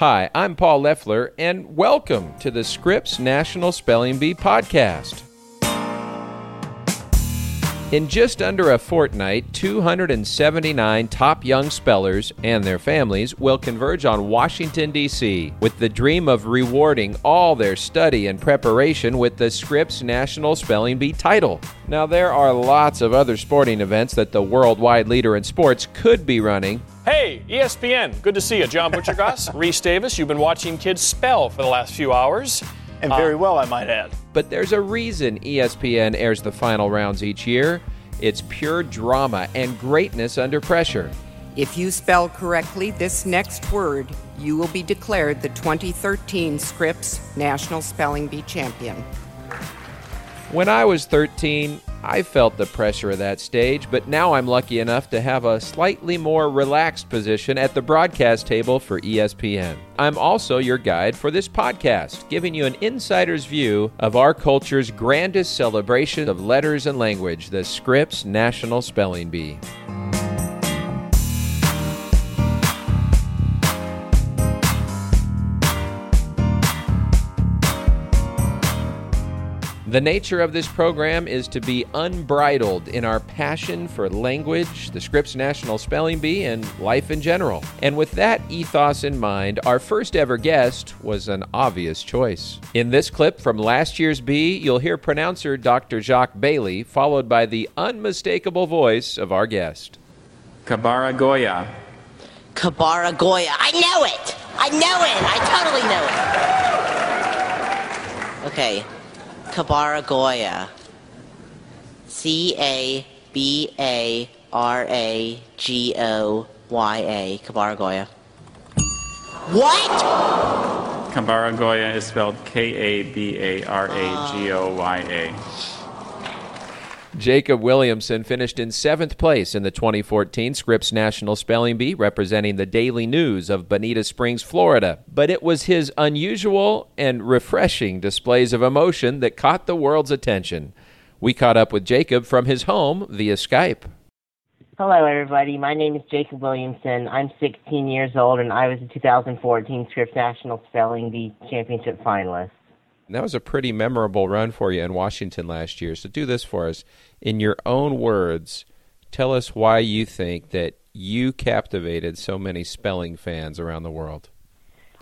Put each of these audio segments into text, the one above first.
Hi, I'm Paul Loeffler, and welcome to the Scripps National Spelling Bee podcast. In just under a fortnight, 279 top young spellers and their families will converge on Washington, D.C., with the dream of rewarding all their study and preparation with the Scripps National Spelling Bee title. Now, there are lots of other sporting events that the worldwide leader in sports could be running. Hey, ESPN, good to see you. John Buccigross, Rece Davis. You've been watching kids spell for the last few hours. And very uh, well, I might add. But there's a reason ESPN airs the final rounds each year. It's pure drama and greatness under pressure. If you spell correctly this next word, you will be declared the 2013 Scripps National Spelling Bee Champion. When I was 13, I felt the pressure of that stage, but now I'm lucky enough to have a slightly more relaxed position at the broadcast table for ESPN. I'm also your guide for this podcast, giving you an insider's view of our culture's grandest celebration of letters and language, the Scripps National Spelling Bee. The nature of this program is to be unbridled in our passion for language, the Scripps National Spelling Bee, and life in general. And with that ethos in mind, our first ever guest was an obvious choice. In this clip from last year's Bee, you'll hear pronouncer Dr. Jacques Bailly, followed by the unmistakable voice of our guest. Cabaragoya. Kabara Goya. I know it. I know it. I totally know it. Okay. Cabaragoya. C A B A R A G O Y A. Cabaragoya. What? Cabaragoya is spelled K A B A R A G O Y A. Jacob Williamson finished in seventh place in the 2014 Scripps National Spelling Bee, representing the Daily News of Bonita Springs, Florida. But it was his unusual and refreshing displays of emotion that caught the world's attention. We caught up with Jacob from his home via Skype. Hello, everybody. My name is Jacob Williamson. I'm 16 years old, and I was a 2014 Scripps National Spelling Bee Championship finalist. That was a pretty memorable run for you in Washington last year. So do this for us. In your own words, tell us why you think that you captivated so many spelling fans around the world.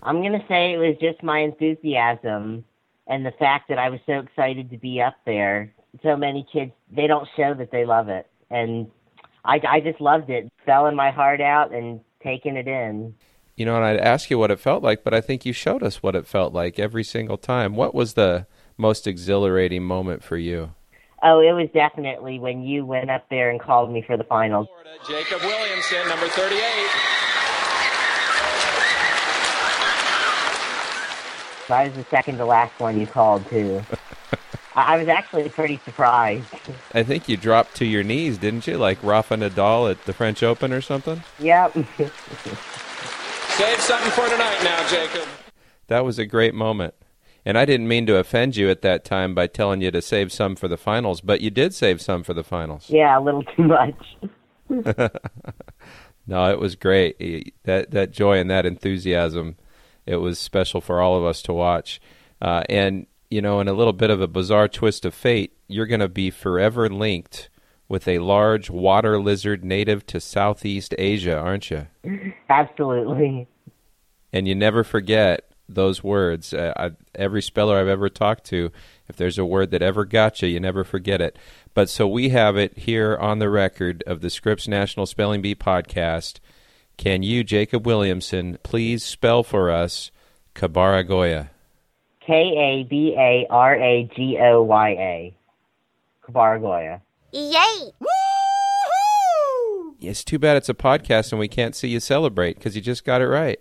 I'm going to say it was just my enthusiasm and the fact that I was so excited to be up there. So many kids, they don't show that they love it. And I, I just loved it, selling my heart out and taking it in. You know, and I'd ask you what it felt like, but I think you showed us what it felt like every single time. What was the most exhilarating moment for you? Oh, it was definitely when you went up there and called me for the finals. Florida, Jacob Williamson, number 38. I was the second to last one you called, too. I I was actually pretty surprised. I think you dropped to your knees, didn't you? Like Rafa Nadal at the French Open or something? Yep. Save something for tonight now, Jacob. That was a great moment. And I didn't mean to offend you at that time by telling you to save some for the finals, but you did save some for the finals. yeah, a little too much. No, it was great. That that joy and that enthusiasm, it was special for all of us to watch. Uh, and you know, in a little bit of a bizarre twist of fate, you're going to be forever linked with a large water lizard native to Southeast Asia, aren't you? Absolutely. And you never forget those words. Uh, I, every speller I've ever talked to, if there's a word that ever got you, you never forget it. But so we have it here on the record of the Scripps National Spelling Bee podcast. Can you, Jacob Williamson, please spell for us cabaragoya? K A B A R A G O Y A. Cabaragoya. Yay! It's too bad it's a podcast and we can't see you celebrate because you just got it right.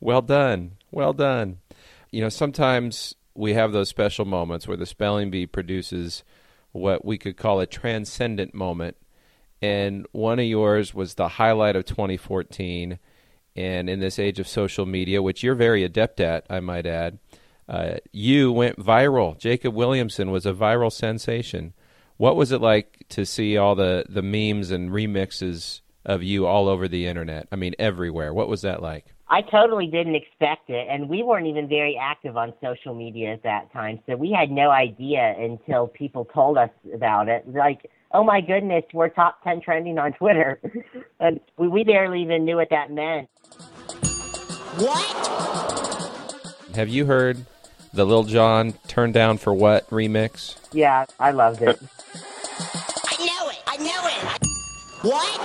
well done. Well done. You know, sometimes we have those special moments where the spelling bee produces what we could call a transcendent moment. And one of yours was the highlight of 2014. And in this age of social media, which you're very adept at, I might add, uh, you went viral. Jacob Williamson was a viral sensation. What was it like to see all the, the memes and remixes of you all over the internet. I mean, everywhere. What was that like? I totally didn't expect it, and we weren't even very active on social media at that time, so we had no idea until people told us about it. Like, oh my goodness, we're top 10 trending on Twitter. and we, we barely even knew what that meant. What? Have you heard the Lil Jon Turn Down for What remix? Yeah, I loved it. I know it. I know it. What?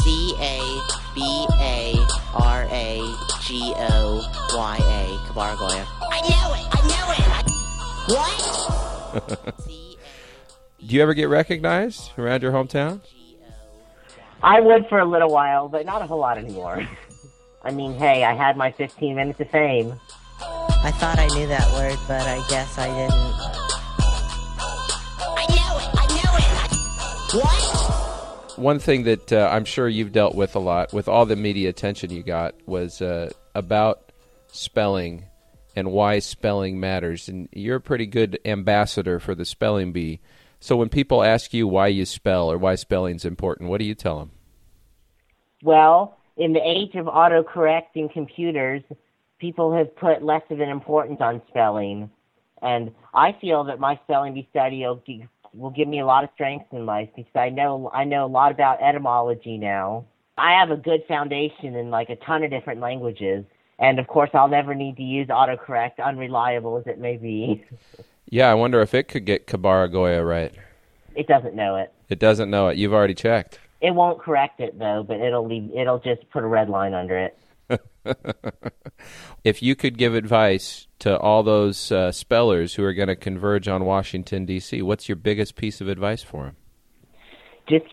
C A B A R A G O Y A. Cabaragoya. I know it. I know it. What? Do you ever get recognized around your hometown? I would for a little while, but not a whole lot anymore. I mean, hey, I had my 15 minutes of fame. I thought I knew that word, but I guess I didn't. I know it. I know it. What? One thing that uh, I'm sure you've dealt with a lot, with all the media attention you got, was uh, about spelling and why spelling matters. And you're a pretty good ambassador for the spelling bee. So when people ask you why you spell or why spelling's important, what do you tell them? Well, in the age of autocorrect in computers, people have put less of an importance on spelling. And I feel that my spelling bee study will, will give me a lot of strength in life because I know I know a lot about etymology now. I have a good foundation in like a ton of different languages. And of course, I'll never need to use autocorrect, unreliable as it may be. Yeah, I wonder if it could get cabaragoya right. It doesn't know it. It doesn't know it. You've already checked. It won't correct it though, but it'll leave. It'll just put a red line under it. If you could give advice to all those uh, spellers who are going to converge on Washington, D.C., what's your biggest piece of advice for them? just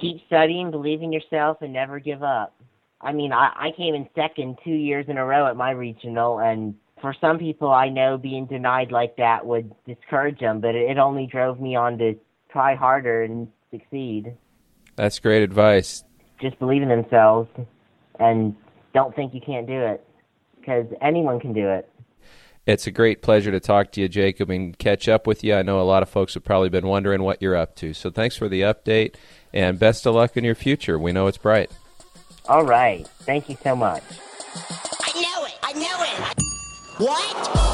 keep studying, believe in yourself, and never give up. I mean, I, I came in second two years in a row at my regional, and for some people, I know being denied like that would discourage them, but it, it only drove me on to try harder and succeed. That's great advice. Just believe in themselves and don't think you can't do it because anyone can do it. It's a great pleasure to talk to you, Jacob, and catch up with you. I know a lot of folks have probably been wondering what you're up to. So thanks for the update, and best of luck in your future. We know it's bright. All right. Thank you so much. I know it. I know it. What?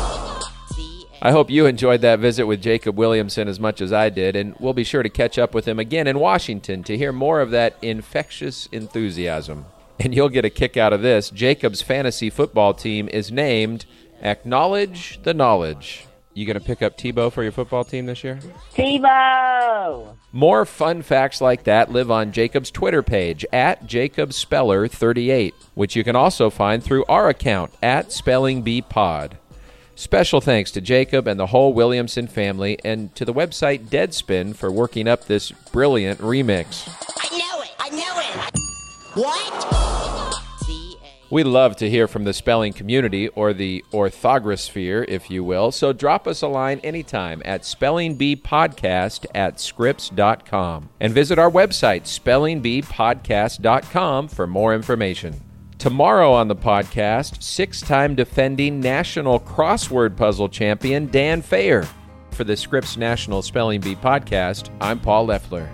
I hope you enjoyed that visit with Jacob Williamson as much as I did, and we'll be sure to catch up with him again in Washington to hear more of that infectious enthusiasm. And you'll get a kick out of this. Jacob's fantasy football team is named Acknowledge the Knowledge. You going to pick up Tebow for your football team this year? Tebow! More fun facts like that live on Jacob's Twitter page at JacobSpeller38, which you can also find through our account at SpellingBeePod. Special thanks to Jacob and the whole Williamson family, and to the website Deadspin for working up this brilliant remix. What? We love to hear from the spelling community, or the orthograsphere, if you will, so drop us a line anytime at spellingbeepodcast at scripps.com. And visit our website, spellingbeepodcast.com, for more information. Tomorrow on the podcast, six time defending national crossword puzzle champion Dan Feyer. For the Scripps National Spelling Bee podcast, I'm Paul Loeffler.